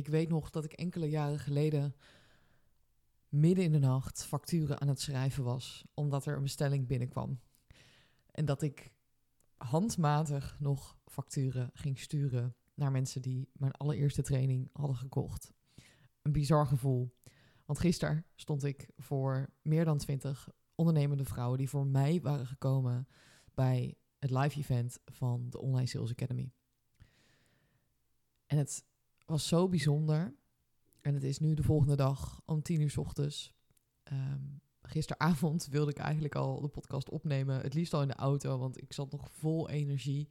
Ik weet nog dat ik enkele jaren geleden midden in de nacht facturen aan het schrijven was, omdat er een bestelling binnenkwam. En dat ik handmatig nog facturen ging sturen naar mensen die mijn allereerste training hadden gekocht. Een bizar gevoel. Want gisteren stond ik voor meer dan twintig ondernemende vrouwen die voor mij waren gekomen bij het live event van de Online Sales Academy. En het was zo bijzonder. En het is nu de volgende dag om tien uur s ochtends. Ehm, gisteravond wilde ik eigenlijk al de podcast opnemen. Het liefst al in de auto, want ik zat nog vol energie.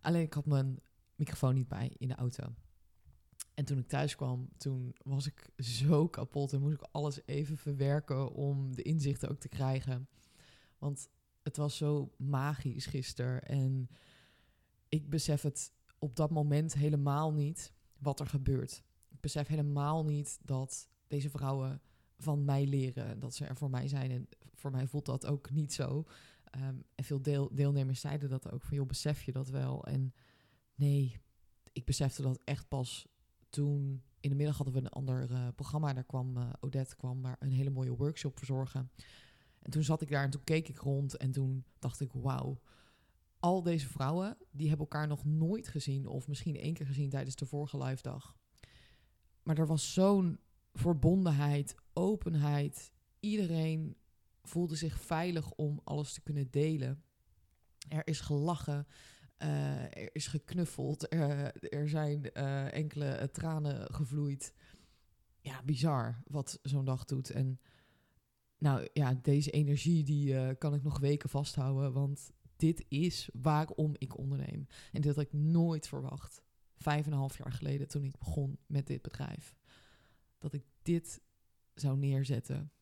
Alleen ik had mijn microfoon niet bij in de auto. En toen ik thuis kwam, toen was ik zo kapot en moest ik alles even verwerken om de inzichten ook te krijgen. Want het was zo magisch gisteren en ik besef het op dat moment helemaal niet wat er gebeurt. Ik besef helemaal niet dat deze vrouwen van mij leren, dat ze er voor mij zijn. En voor mij voelt dat ook niet zo. Ehm, en veel deel, deelnemers zeiden dat ook, van joh, besef je dat wel? En nee, ik besefte dat echt pas toen... In de middag hadden we een ander uh, programma. Daar kwam uh, Odette kwam daar een hele mooie workshop verzorgen. En toen zat ik daar en toen keek ik rond en toen dacht ik, wauw. Al deze vrouwen, die hebben elkaar nog nooit gezien of misschien één keer gezien tijdens de vorige live dag. Maar er was zo'n verbondenheid, openheid. Iedereen voelde zich veilig om alles te kunnen delen. Er is gelachen, uh, er is geknuffeld, er, er zijn uh, enkele tranen gevloeid. Ja, bizar wat zo'n dag doet. En nou ja, deze energie die kan ik nog weken vasthouden, want dit is waarom ik onderneem. En dit had ik nooit verwacht. Vijf en een half jaar geleden toen ik begon met dit bedrijf. Dat ik dit zou neerzetten.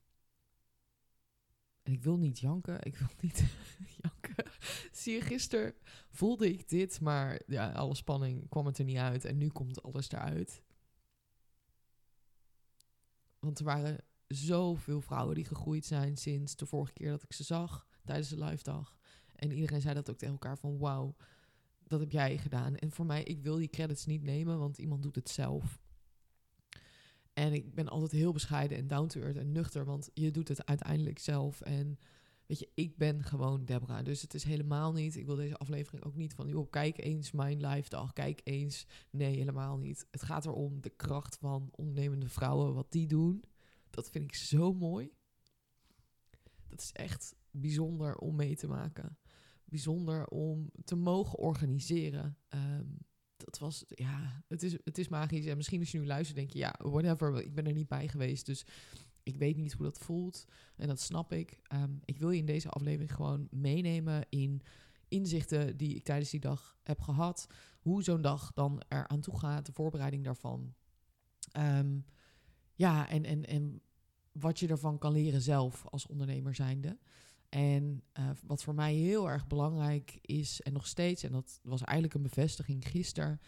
En ik wil niet janken, ik wil niet janken. Zie je, gisteren voelde ik dit, maar ja, alle spanning kwam het er niet uit. En nu komt alles eruit. Want er waren zoveel vrouwen die gegroeid zijn sinds de vorige keer dat ik ze zag tijdens de live dag. En iedereen zei dat ook tegen elkaar van wauw, dat heb jij gedaan. En voor mij, ik wil die credits niet nemen, want iemand doet het zelf. En ik ben altijd heel bescheiden en down to earth en nuchter, want je doet het uiteindelijk zelf. En weet je, ik ben gewoon Deborah. Dus het is helemaal niet, ik wil deze aflevering ook niet van, joh, kijk eens mijn live dag, kijk eens. Nee, helemaal niet. Het gaat erom de kracht van ondernemende vrouwen, wat die doen. Dat vind ik zo mooi. Dat is echt bijzonder om mee te maken. Bijzonder om te mogen organiseren. Um, dat was, ja, het is, het is magisch. En misschien als je nu luistert, denk je, ja, whatever, ik ben er niet bij geweest. Dus ik weet niet hoe dat voelt. En dat snap ik. Um, ik wil je in deze aflevering gewoon meenemen in inzichten die ik tijdens die dag heb gehad. Hoe zo'n dag dan er aan toe gaat, de voorbereiding daarvan. Um, ja, en, en, en wat je ervan kan leren zelf als ondernemer zijnde. En uh, wat voor mij heel erg belangrijk is, en nog steeds, en dat was eigenlijk een bevestiging gisteren,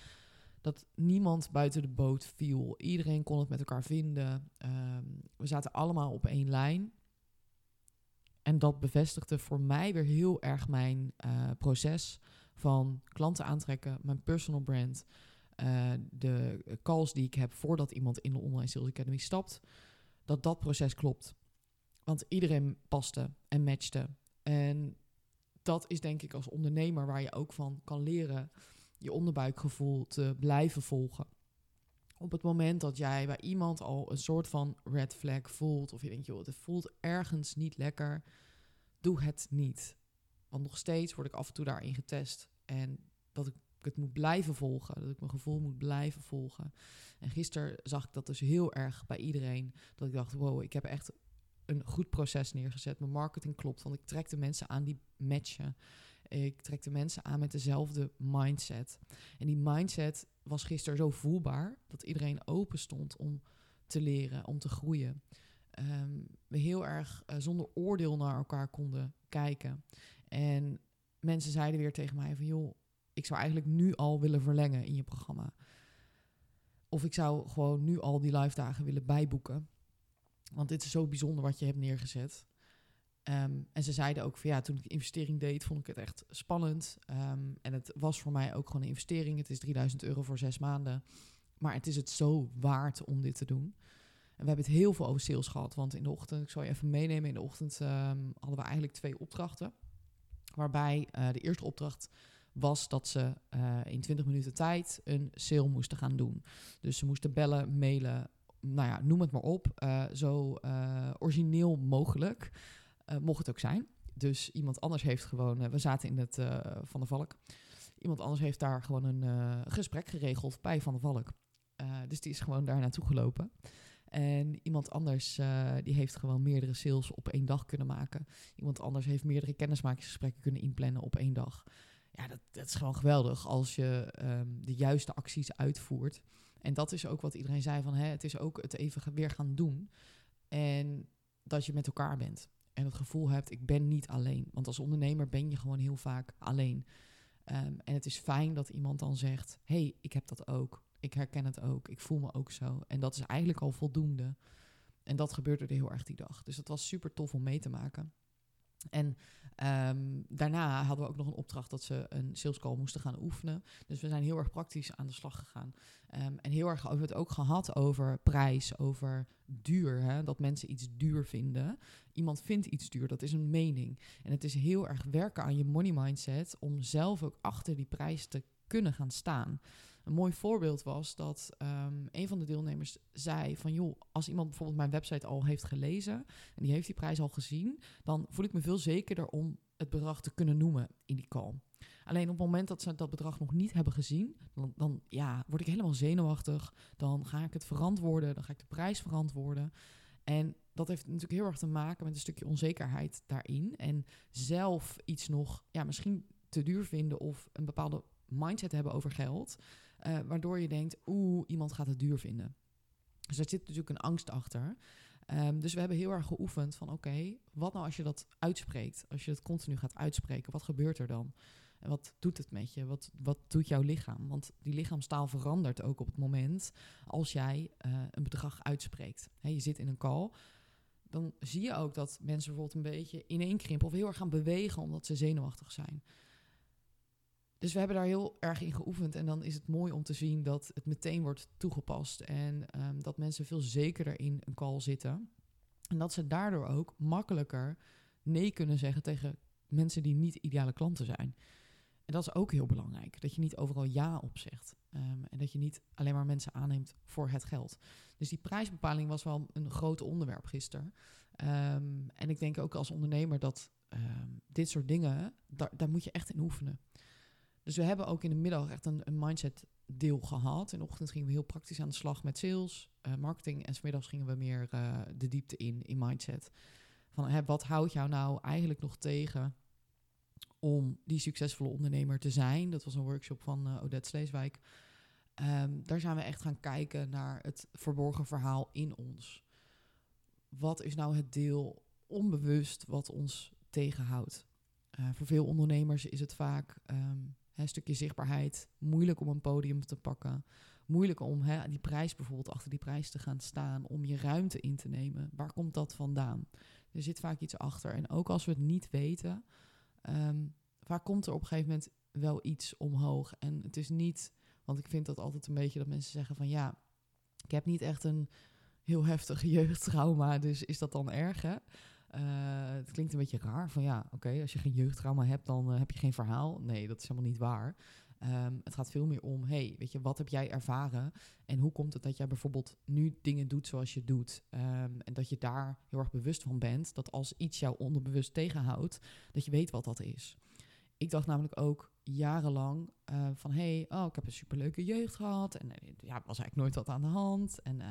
dat niemand buiten de boot viel. Iedereen kon het met elkaar vinden. Um, we zaten allemaal op één lijn. En dat bevestigde voor mij weer heel erg mijn uh, proces van klanten aantrekken, mijn personal brand, uh, de calls die ik heb voordat iemand in de Online Sales Academy stapt, dat dat proces klopt. Want iedereen paste en matchte. En dat is denk ik als ondernemer waar je ook van kan leren je onderbuikgevoel te blijven volgen. Op het moment dat jij bij iemand al een soort van red flag voelt, of je denkt, joh, het voelt ergens niet lekker, doe het niet. Want nog steeds word ik af en toe daarin getest. En dat ik het moet blijven volgen, dat ik mijn gevoel moet blijven volgen. En gisteren zag ik dat dus heel erg bij iedereen, dat ik dacht, wow, ik heb echt een goed proces neergezet. Mijn marketing klopt, want ik trek de mensen aan die matchen. Ik trek de mensen aan met dezelfde mindset. En die mindset was gisteren zo voelbaar dat iedereen open stond om te leren, om te groeien. Um, we heel erg uh, zonder oordeel naar elkaar konden kijken. En mensen zeiden weer tegen mij van joh, ik zou eigenlijk nu al willen verlengen in je programma. Of ik zou gewoon nu al die live dagen willen bijboeken. Want dit is zo bijzonder wat je hebt neergezet. Um, en ze zeiden ook van ja, toen ik de investering deed, vond ik het echt spannend. Um, en het was voor mij ook gewoon een investering. Het is 3000 euro voor zes maanden. maar het is het zo waard om dit te doen. En we hebben het heel veel over sales gehad. Want in de ochtend, ik zal je even meenemen, in de ochtend ehm, hadden we eigenlijk twee opdrachten. Waarbij uh, de eerste opdracht was dat ze uh, in 20 minuten tijd een sale moesten gaan doen. Dus ze moesten bellen, mailen, nou ja, noem het maar op. Uh, zo origineel mogelijk mocht het ook zijn. Dus iemand anders heeft gewoon, we zaten in het Van de Valk. Iemand anders heeft daar gewoon een gesprek geregeld bij Van de Valk. dus die is gewoon daar naartoe gelopen. En iemand anders die heeft gewoon meerdere sales op één dag kunnen maken. Iemand anders heeft meerdere kennismakingsgesprekken kunnen inplannen op één dag. Ja, dat, dat is gewoon geweldig als je um, de juiste acties uitvoert. En dat is ook wat iedereen zei van hè, het is ook het even weer gaan doen. En dat je met elkaar bent. En het gevoel hebt, ik ben niet alleen. Want als ondernemer ben je gewoon heel vaak alleen. Um, en het is fijn dat iemand dan zegt, hey, ik heb dat ook ik herken het ook. Ik voel me ook zo. En dat is eigenlijk al voldoende. En dat gebeurde er heel erg die dag. Dus dat was super tof om mee te maken. En um, daarna hadden we ook nog een opdracht dat ze een sales call moesten gaan oefenen. Dus we zijn heel erg praktisch aan de slag gegaan. Um, en heel erg we het ook gehad over prijs, over duur. Hè? Dat mensen iets duur vinden. Iemand vindt iets duur, dat is een mening. En het is heel erg werken aan je money mindset om zelf ook achter die prijs te kunnen gaan staan. Een mooi voorbeeld was dat um, een van de deelnemers zei van joh, als iemand bijvoorbeeld mijn website al heeft gelezen en die heeft die prijs al gezien, dan voel ik me veel zekerder om het bedrag te kunnen noemen in die call. Alleen op het moment dat ze dat bedrag nog niet hebben gezien, dan, dan ja, word ik helemaal zenuwachtig. Dan ga ik het verantwoorden, dan ga ik de prijs verantwoorden. En dat heeft natuurlijk heel erg te maken met een stukje onzekerheid daarin. En zelf iets nog, ja, misschien te duur vinden of een bepaalde mindset hebben over geld. Uh, waardoor je denkt, oeh, iemand gaat het duur vinden. Dus daar zit natuurlijk een angst achter. Um, dus we hebben heel erg geoefend van oké, wat nou als je dat uitspreekt? Als je het continu gaat uitspreken, wat gebeurt er dan? En wat doet het met je? Wat, wat doet jouw lichaam? Want die lichaamstaal verandert ook op het moment als jij uh, een bedrag uitspreekt. He, je zit in een call, dan zie je ook dat mensen bijvoorbeeld een beetje ineenkrimpen of heel erg gaan bewegen omdat ze zenuwachtig zijn. Dus we hebben daar heel erg in geoefend. En dan is het mooi om te zien dat het meteen wordt toegepast. En um, dat mensen veel zekerder in een call zitten. En dat ze daardoor ook makkelijker nee kunnen zeggen tegen mensen die niet ideale klanten zijn. En dat is ook heel belangrijk. Dat je niet overal ja op zegt. Um, en dat je niet alleen maar mensen aanneemt voor het geld. Dus die prijsbepaling was wel een groot onderwerp gisteren. Um, en ik denk ook als ondernemer dat dit soort dingen, daar, daar moet je echt in oefenen. Dus we hebben ook in de middag echt een, mindset deel gehad. In de ochtend gingen we heel praktisch aan de slag met sales, uh, marketing. En smiddags gingen we meer uh, de diepte in, in mindset. Van hè, wat houdt jou nou eigenlijk nog tegen om die succesvolle ondernemer te zijn? Dat was een workshop van uh, Odette Sleeswijk. Um, daar zijn we echt gaan kijken naar het verborgen verhaal in ons. Wat is nou het deel onbewust wat ons tegenhoudt? voor veel ondernemers is het vaak um, een stukje zichtbaarheid. Moeilijk om een podium te pakken. Moeilijk om hè, die prijs bijvoorbeeld achter die prijs te gaan staan. Om je ruimte in te nemen. Waar komt dat vandaan? Er zit vaak iets achter. En ook als we het niet weten, um, vaak komt er op een gegeven moment wel iets omhoog. En het is niet, want ik vind dat altijd een beetje dat mensen zeggen van ja, ik heb niet echt een heel heftig jeugdtrauma, dus is dat dan erg? Uh, het klinkt een beetje raar van ja, oké, als je geen jeugdtrauma hebt, dan uh, heb je geen verhaal. Nee, dat is helemaal niet waar. Um, het gaat veel meer om, hey, weet je, wat heb jij ervaren? En hoe komt het dat jij bijvoorbeeld nu dingen doet zoals je doet? Um, en dat je daar heel erg bewust van bent, dat als iets jou onderbewust tegenhoudt, dat je weet wat dat is. Ik dacht namelijk ook jarenlang uh, van, hey, oh, ik heb een superleuke jeugd gehad. En ja, was eigenlijk nooit wat aan de hand. En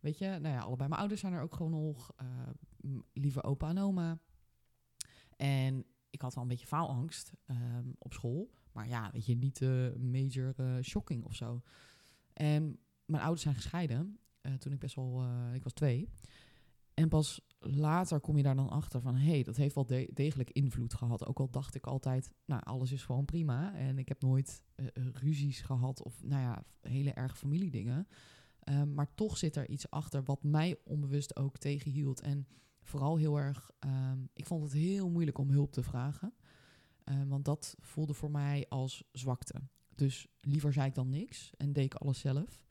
weet je, nou ja, allebei mijn ouders zijn er ook gewoon nog lieve opa en oma. En ik had wel een beetje faalangst um, op school. Maar ja, weet je, niet uh, major uh, shocking of zo. En mijn ouders zijn gescheiden. Uh, toen ik best wel, ik was twee. En pas later kom je daar dan achter van... hé, hey, dat heeft wel de degelijk invloed gehad. Ook al dacht ik altijd, nou, alles is gewoon prima. En ik heb nooit ruzies gehad of, nou ja, hele erg familiedingen. Um, maar toch zit er iets achter wat mij onbewust ook tegenhield. En vooral heel erg, um, ik vond het heel moeilijk om hulp te vragen. Um, want dat voelde voor mij als zwakte. Dus liever zei ik dan niks en deed ik alles zelf.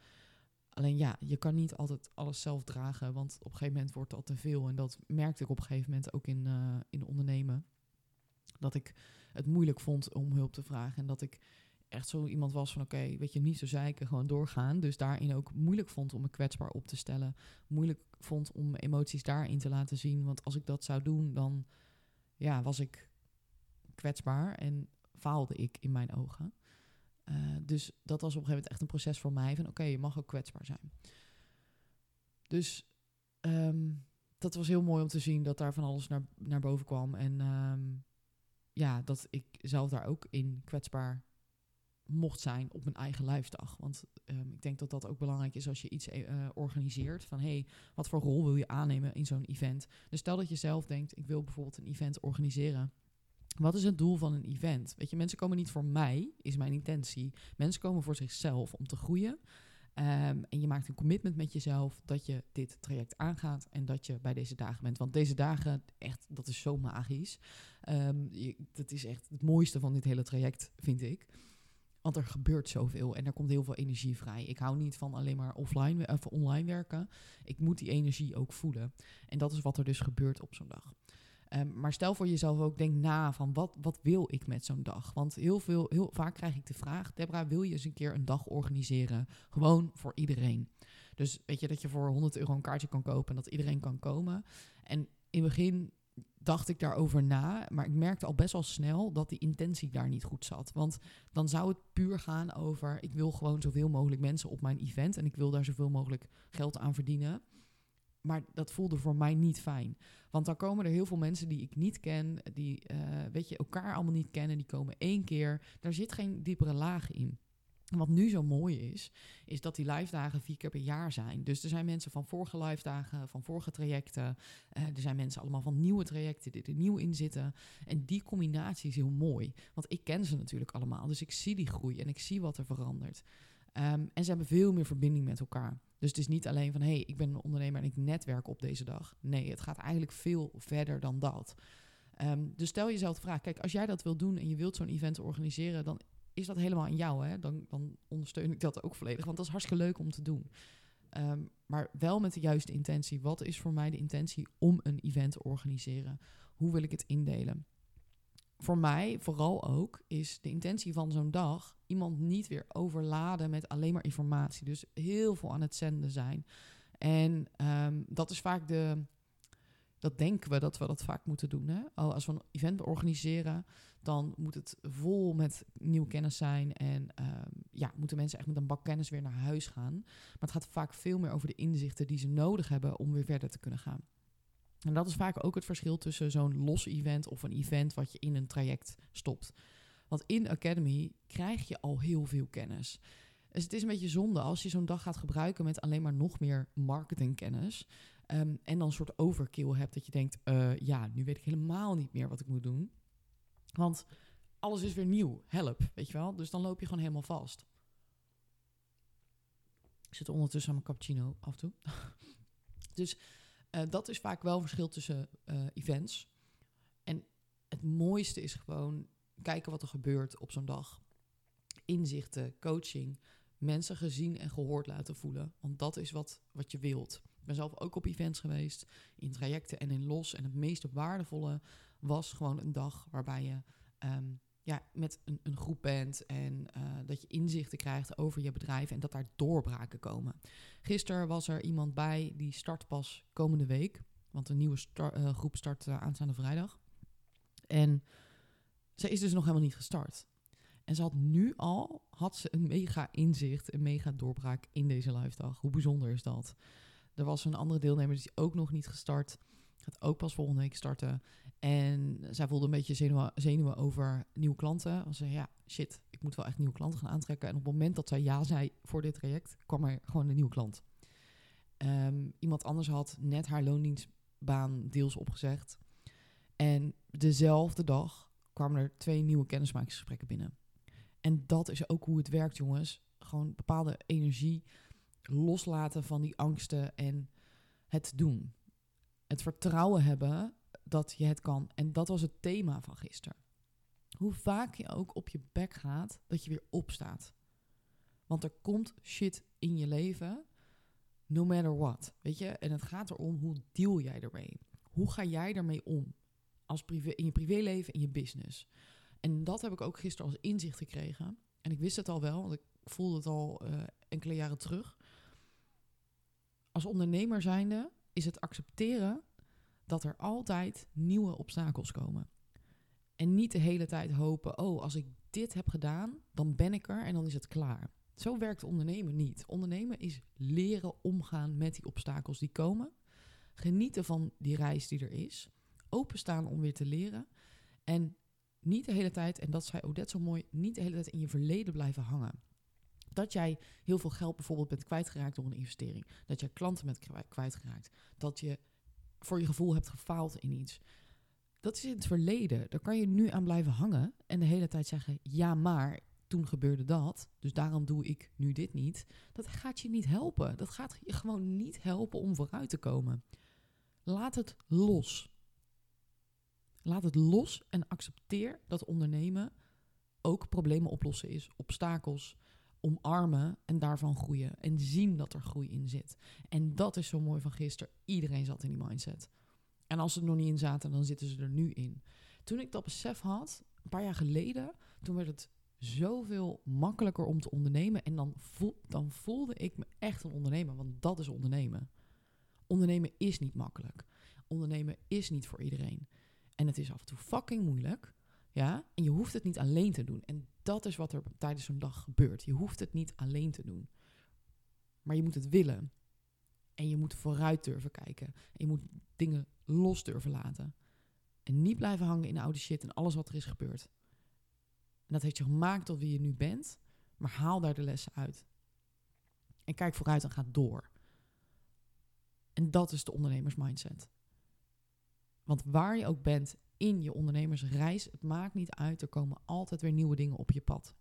Alleen ja, je kan niet altijd alles zelf dragen, want op een gegeven moment wordt dat te veel. En dat merkte ik op een gegeven moment ook in, uh, in ondernemen. Dat ik het moeilijk vond om hulp te vragen. En dat ik echt zo iemand was van oké, weet je, niet zo zeiken, gewoon doorgaan. Dus daarin ook moeilijk vond om me kwetsbaar op te stellen. Moeilijk vond om emoties daarin te laten zien. Want als ik dat zou doen, dan ja, was ik kwetsbaar en faalde ik in mijn ogen. Uh, dus dat was op een gegeven moment echt een proces voor mij van oké, je mag ook kwetsbaar zijn. Dus um, dat was heel mooi om te zien dat daar van alles naar, naar boven kwam. En um, ja, dat ik zelf daar ook in kwetsbaar mocht zijn op mijn eigen lijfdag. Want um, ik denk dat dat ook belangrijk is als je iets uh, organiseert. Van hey, wat voor rol wil je aannemen in zo'n event? Dus stel dat je zelf denkt, ik wil bijvoorbeeld een event organiseren. Wat is het doel van een event? Weet je, mensen komen niet voor mij, is mijn intentie. Mensen komen voor zichzelf om te groeien. Um, en je maakt een commitment met jezelf dat je dit traject aangaat en dat je bij deze dagen bent. Want deze dagen, echt, dat is zo magisch. Je, dat is echt het mooiste van dit hele traject, vind ik. Want er gebeurt zoveel en er komt heel veel energie vrij. Ik hou niet van alleen maar offline of online werken. Ik moet die energie ook voelen. En dat is wat er dus gebeurt op zo'n dag. Um, maar stel voor jezelf ook, denk na van wat, wat wil ik met zo'n dag? Want heel, veel, heel vaak krijg ik de vraag, Debra, wil je eens een keer een dag organiseren? Gewoon voor iedereen. Dus weet je dat je voor 100 euro een kaartje kan kopen en dat iedereen kan komen. En in het begin dacht ik daarover na, maar ik merkte al best wel snel dat die intentie daar niet goed zat. Want dan zou het puur gaan over, ik wil gewoon zoveel mogelijk mensen op mijn event en ik wil daar zoveel mogelijk geld aan verdienen. Maar dat voelde voor mij niet fijn. Want dan komen er heel veel mensen die ik niet ken, die uh, weet je, elkaar allemaal niet kennen, die komen één keer. Daar zit geen diepere laag in. Wat nu zo mooi is, is dat die live dagen vier keer per jaar zijn. Dus er zijn mensen van vorige live dagen, van vorige trajecten. Uh, er zijn mensen allemaal van nieuwe trajecten die er nieuw in zitten. En die combinatie is heel mooi. Want ik ken ze natuurlijk allemaal. Dus ik zie die groei en ik zie wat er verandert. Um, en ze hebben veel meer verbinding met elkaar. Dus het is niet alleen van hé, hey, ik ben een ondernemer en ik netwerk op deze dag. Nee, het gaat eigenlijk veel verder dan dat. Um, dus stel jezelf de vraag: kijk, als jij dat wilt doen en je wilt zo'n event organiseren, dan is dat helemaal aan jou. Hè? Dan, dan ondersteun ik dat ook volledig. Want dat is hartstikke leuk om te doen. Um, maar wel met de juiste intentie. Wat is voor mij de intentie om een event te organiseren? Hoe wil ik het indelen? Voor mij vooral ook is de intentie van zo'n dag iemand niet weer overladen met alleen maar informatie. Dus heel veel aan het zenden zijn. En um, dat is vaak de. Dat denken we dat we dat vaak moeten doen. Hè? Als we een event organiseren, dan moet het vol met nieuwe kennis zijn. En um, ja, moeten mensen echt met een bak kennis weer naar huis gaan. Maar het gaat vaak veel meer over de inzichten die ze nodig hebben om weer verder te kunnen gaan. En dat is vaak ook het verschil tussen zo'n los event of een event wat je in een traject stopt. Want in Academy krijg je al heel veel kennis. Dus het is een beetje zonde als je zo'n dag gaat gebruiken met alleen maar nog meer marketingkennis. Um, en dan een soort overkill hebt dat je denkt, uh, ja, nu weet ik helemaal niet meer wat ik moet doen. Want alles is weer nieuw. Help, weet je wel? Dus dan loop je gewoon helemaal vast. Ik zit ondertussen aan mijn cappuccino af en toe. dus uh, dat is vaak wel verschil tussen uh, events. En het mooiste is gewoon kijken wat er gebeurt op zo'n dag. Inzichten, coaching, mensen gezien en gehoord laten voelen. Want dat is wat, wat je wilt. Ben zelf ook op events geweest, in trajecten en in los. En het meest waardevolle was gewoon een dag waarbij je um, ja, met een, een, groep bent en uh, dat je inzichten krijgt over je bedrijf en dat daar doorbraken komen. Gisteren was er iemand bij die start pas komende week, want een nieuwe uh, groep start uh, aanstaande vrijdag. En ze is dus nog helemaal niet gestart. En ze had nu al had ze een mega inzicht, een mega doorbraak in deze live dag. Hoe bijzonder is dat? Er was een andere deelnemer die ook nog niet gestart. Gaat ook pas volgende week starten. En zij voelde een beetje zenuwen, zenuwen over nieuwe klanten. Ze zei, ja, shit, ik moet wel echt nieuwe klanten gaan aantrekken. En op het moment dat zij ja zei voor dit traject, kwam er gewoon een nieuwe klant. Um, iemand anders had net haar loondienstbaan deels opgezegd. En dezelfde dag kwamen er twee nieuwe kennismakingsgesprekken binnen. En dat is ook hoe het werkt, jongens. Gewoon bepaalde energie loslaten van die angsten en het doen. Het vertrouwen hebben dat je het kan. En dat was het thema van gisteren. Hoe vaak je ook op je bek gaat, dat je weer opstaat. Want er komt shit in je leven No matter what. Weet je? En het gaat erom hoe deal jij ermee? Hoe ga jij ermee om? Als privé, in je privéleven, in je business. En dat heb ik ook gisteren als inzicht gekregen. En ik wist het al wel, want ik voelde het al uh, enkele jaren terug. Als ondernemer zijnde is het accepteren dat er altijd nieuwe obstakels komen. En niet de hele tijd hopen, oh, als ik dit heb gedaan, dan ben ik er en dan is het klaar. Zo werkt ondernemen niet. Ondernemen is leren omgaan met die obstakels die komen. Genieten van die reis die er is. Openstaan om weer te leren. En niet de hele tijd, en dat zei Odette zo mooi, niet de hele tijd in je verleden blijven hangen. Dat jij heel veel geld bijvoorbeeld bent kwijtgeraakt door een investering. Dat jij klanten bent kwijtgeraakt. Dat je voor je gevoel hebt gefaald in iets. Dat is in het verleden. Daar kan je nu aan blijven hangen en de hele tijd zeggen: ja, maar toen gebeurde dat, dus daarom doe ik nu dit niet. Dat gaat je niet helpen. Dat gaat je gewoon niet helpen om vooruit te komen. Laat het los. Laat het los en accepteer dat ondernemen ook problemen oplossen is, obstakels omarmen en daarvan groeien. En zien dat er groei in zit. En dat is zo mooi van gisteren. Iedereen zat in die mindset. En als ze er nog niet in zaten, dan zitten ze er nu in. Toen ik dat besef had, een paar jaar geleden, toen werd het zoveel makkelijker om te ondernemen. En dan, voel, dan voelde ik me echt een ondernemer, want dat is ondernemen. Ondernemen is niet makkelijk. Ondernemen is niet voor iedereen. En het is af en toe fucking moeilijk. Ja, en je hoeft het niet alleen te doen. En dat is wat er tijdens zo'n dag gebeurt. Je hoeft het niet alleen te doen. Maar je moet het willen. En je moet vooruit durven kijken. En je moet dingen los durven laten. En niet blijven hangen in de oude shit en alles wat er is gebeurd. En dat heeft je gemaakt tot wie je nu bent. Maar haal daar de lessen uit. En kijk vooruit en ga door. En dat is de ondernemersmindset. Want waar je ook bent in je ondernemersreis. Het maakt niet uit, er komen altijd weer nieuwe dingen op je pad.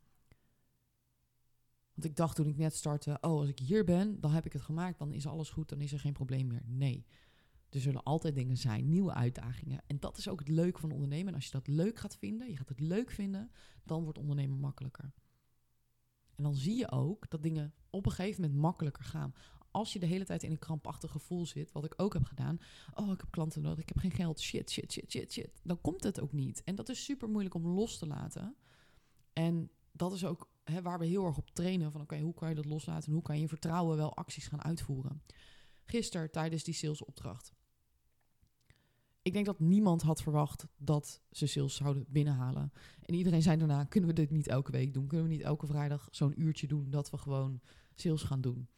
Want ik dacht toen ik net startte, oh, als ik hier ben, dan heb ik het gemaakt, dan is alles goed, dan is er geen probleem meer. Nee, er zullen altijd dingen zijn, nieuwe uitdagingen. En dat is ook het leuke van ondernemen. En als je dat leuk gaat vinden, je gaat het leuk vinden, dan wordt ondernemen makkelijker. En dan zie je ook dat dingen op een gegeven moment makkelijker gaan als je de hele tijd in een krampachtig gevoel zit, wat ik ook heb gedaan. Oh, ik heb klanten nodig, ik heb geen geld, shit, shit, shit, shit, shit. Dan komt het ook niet. En dat is super moeilijk om los te laten. En dat is ook hè, waar we heel erg op trainen. Van oké, hoe kan je dat loslaten en hoe kan je vertrouwen wel acties gaan uitvoeren. Gisteren tijdens die salesopdracht. Ik denk dat niemand had verwacht dat ze sales zouden binnenhalen. En iedereen zei daarna, kunnen we dit niet elke week doen? Kunnen we niet elke vrijdag zo'n uurtje doen dat we gewoon sales gaan doen?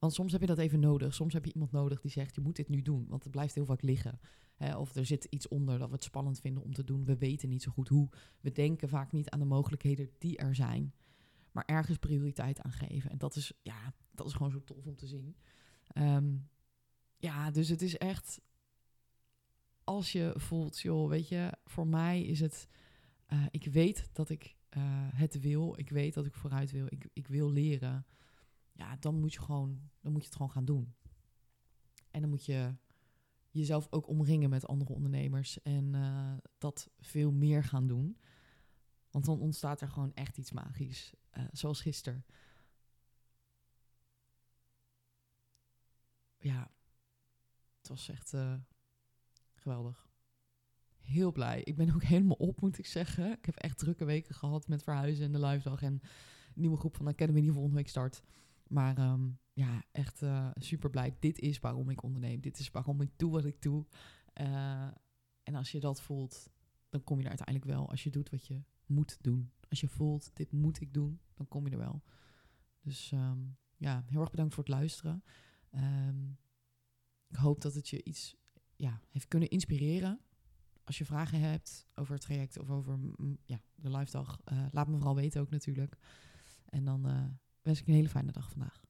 Want soms heb je dat even nodig. Soms heb je iemand nodig die zegt, je moet dit nu doen. Want het blijft heel vaak liggen. Of er zit iets onder dat we het spannend vinden om te doen. We weten niet zo goed hoe. We denken vaak niet aan de mogelijkheden die er zijn. Maar ergens prioriteit aan geven. En dat is, ja, dat is gewoon zo tof om te zien. Ehm, ja, dus het is echt... Als je voelt, joh, weet je, voor mij is het... Uh, ik weet dat ik uh, het wil. Ik weet dat ik vooruit wil. Ik, ik wil leren ja, dan moet je gewoon, dan moet je het gewoon gaan doen. En dan moet je jezelf ook omringen met andere ondernemers en uh, dat veel meer gaan doen. Want dan ontstaat er gewoon echt iets magisch. Uh, zoals gisteren. Ja, het was echt uh, geweldig. Heel blij. Ik ben ook helemaal op, moet ik zeggen. Ik heb echt drukke weken gehad met verhuizen en de live dag en nieuwe groep van Academy die volgende week start. Maar um, ja, echt uh, super blij. Dit is waarom ik onderneem. Dit is waarom ik doe wat ik doe. Uh, en als je dat voelt, dan kom je er uiteindelijk wel. Als je doet wat je moet doen. Als je voelt, dit moet ik doen, dan kom je er wel. Dus um, ja, heel erg bedankt voor het luisteren. Um, ik hoop dat het je iets ja, heeft kunnen inspireren. Als je vragen hebt over het traject of over ja, de live dag, uh, laat me vooral weten ook natuurlijk. En dan wens ik een hele fijne dag vandaag.